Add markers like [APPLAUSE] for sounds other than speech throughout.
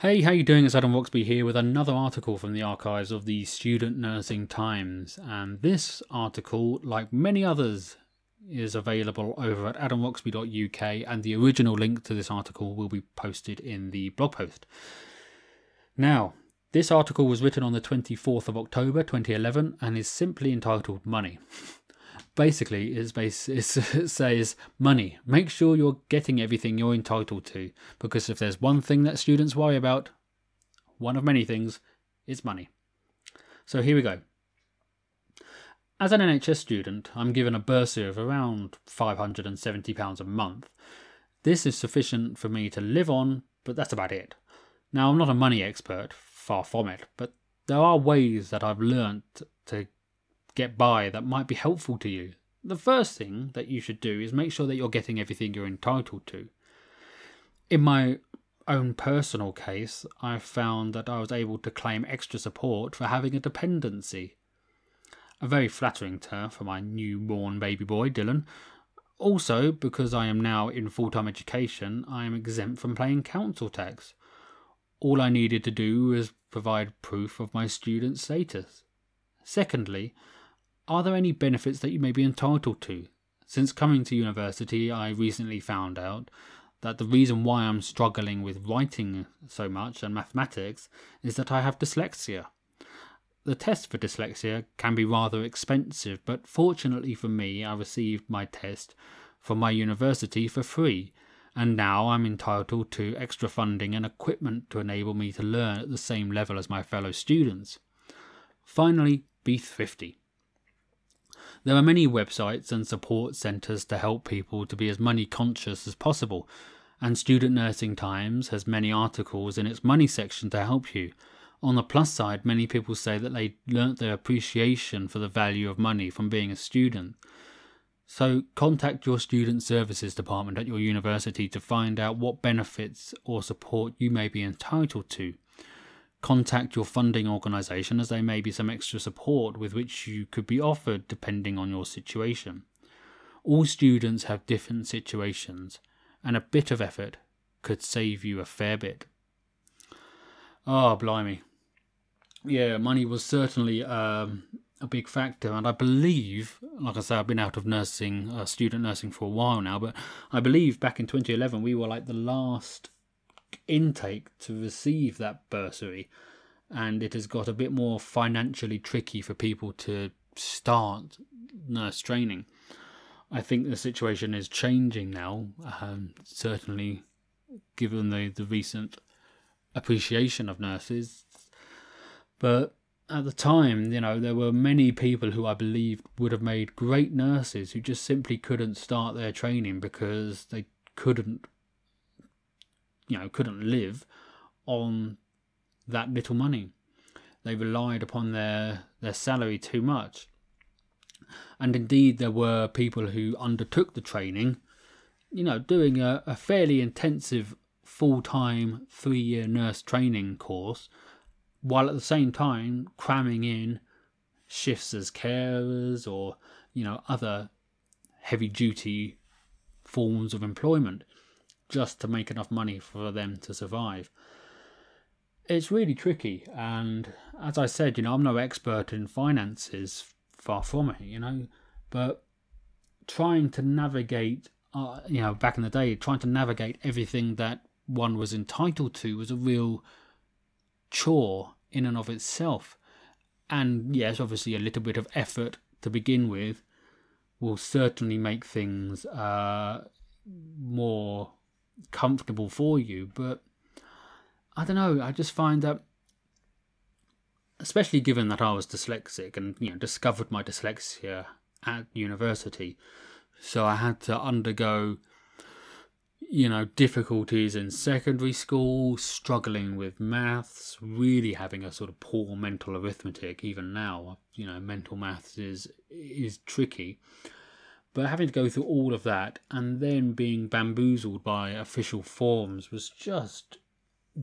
Hey, how you doing? It's Adam Roxby here with another article from the archives of the Student Nursing Times. And this article, like many others, is available over at adamroxby.uk and the original link to this article will be posted in the blog post. Now, this article was written on the 24th of October 2011 and is simply entitled Money. [LAUGHS] basically is base [LAUGHS] it says money. Make sure you're getting everything you're entitled to because if there's one thing that students worry about, one of many things, is money. So here we go. As an NHS student, I'm given a bursary of around £570 a month. This is sufficient for me to live on, but that's about it. Now, I'm not a money expert, far from it, but there are ways that I've learnt to get by that might be helpful to you. The first thing that you should do is make sure that you're getting everything you're entitled to. In my own personal case, I found that I was able to claim extra support for having a dependency. A very flattering term for my newborn baby boy, Dylan. Also, because I am now in full time education, I am exempt from paying council tax. All I needed to do was provide proof of my student status. Secondly, are there any benefits that you may be entitled to? Since coming to university, I recently found out that the reason why I'm struggling with writing so much and mathematics is that I have dyslexia. The test for dyslexia can be rather expensive, but fortunately for me, I received my test from my university for free, and now I'm entitled to extra funding and equipment to enable me to learn at the same level as my fellow students. Finally, be thrifty. There are many websites and support centres to help people to be as money conscious as possible, and Student Nursing Times has many articles in its money section to help you. On the plus side, many people say that they learnt their appreciation for the value of money from being a student. So, contact your student services department at your university to find out what benefits or support you may be entitled to. Contact your funding organisation as there may be some extra support with which you could be offered depending on your situation. All students have different situations, and a bit of effort could save you a fair bit. Oh, blimey. Yeah, money was certainly um, a big factor, and I believe, like I say, I've been out of nursing, uh, student nursing for a while now, but I believe back in 2011 we were like the last intake to receive that bursary, and it has got a bit more financially tricky for people to start nurse training. I think the situation is changing now, um, certainly given the, the recent appreciation of nurses. But at the time, you know, there were many people who I believed would have made great nurses who just simply couldn't start their training because they couldn't you know couldn't live on that little money. They relied upon their their salary too much. And indeed, there were people who undertook the training, you know, doing a, a fairly intensive full time three year nurse training course, while at the same time cramming in shifts as carers or, you know, other heavy duty forms of employment just to make enough money for them to survive. It's really tricky, and as I said, you know, I'm no expert in finances, far from it, you know, but trying to navigate, uh, you know, back in the day, trying to navigate everything that one was entitled to was a real chore in and of itself. And yes, obviously, a little bit of effort to begin with will certainly make things uh, more comfortable for you. But I don't know. I just find that, especially given that I was dyslexic and you know discovered my dyslexia at university, so I had to undergo you know difficulties in secondary school, struggling with maths, really having a sort of poor mental arithmetic. Even now, you know, mental maths is is tricky. But having to go through all of that and then being bamboozled by official forms was just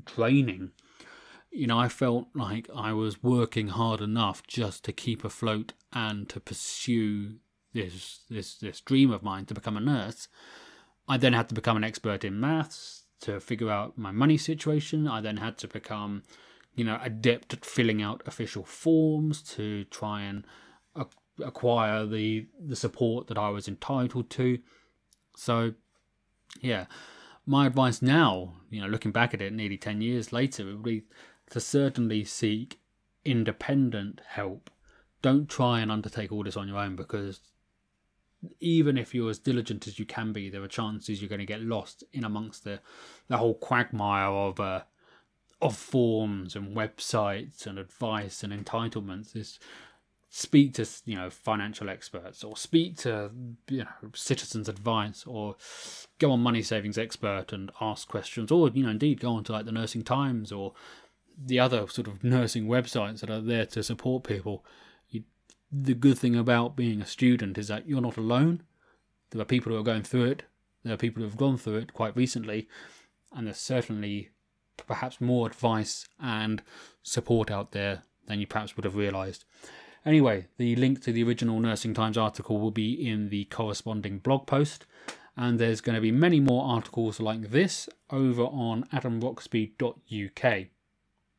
draining. You know, I felt like I was working hard enough just to keep afloat and to pursue this this this dream of mine to become a nurse. I then had to become an expert in maths to figure out my money situation. I then had to become, you know, adept at filling out official forms to try and acquire the the support that I was entitled to. So, yeah, my advice now, you know, looking back at it nearly 10 years later, would be to certainly seek independent help. Don't try and undertake all this on your own because even if you're as diligent as you can be, there are chances you're going to get lost in amongst the, the whole quagmire of uh, of forms and websites and advice and entitlements. It's speak to you know financial experts or speak to you know citizens advice or go on money savings expert and ask questions or you know indeed go on to like the nursing times or the other sort of nursing websites that are there to support people. You, the good thing about being a student is that you're not alone. There are people who are going through it. There are people who have gone through it quite recently. And there's certainly perhaps more advice and support out there than you perhaps would have realized Anyway, the link to the original Nursing Times article will be in the corresponding blog post, and there's going to be many more articles like this over on adamroxby.uk.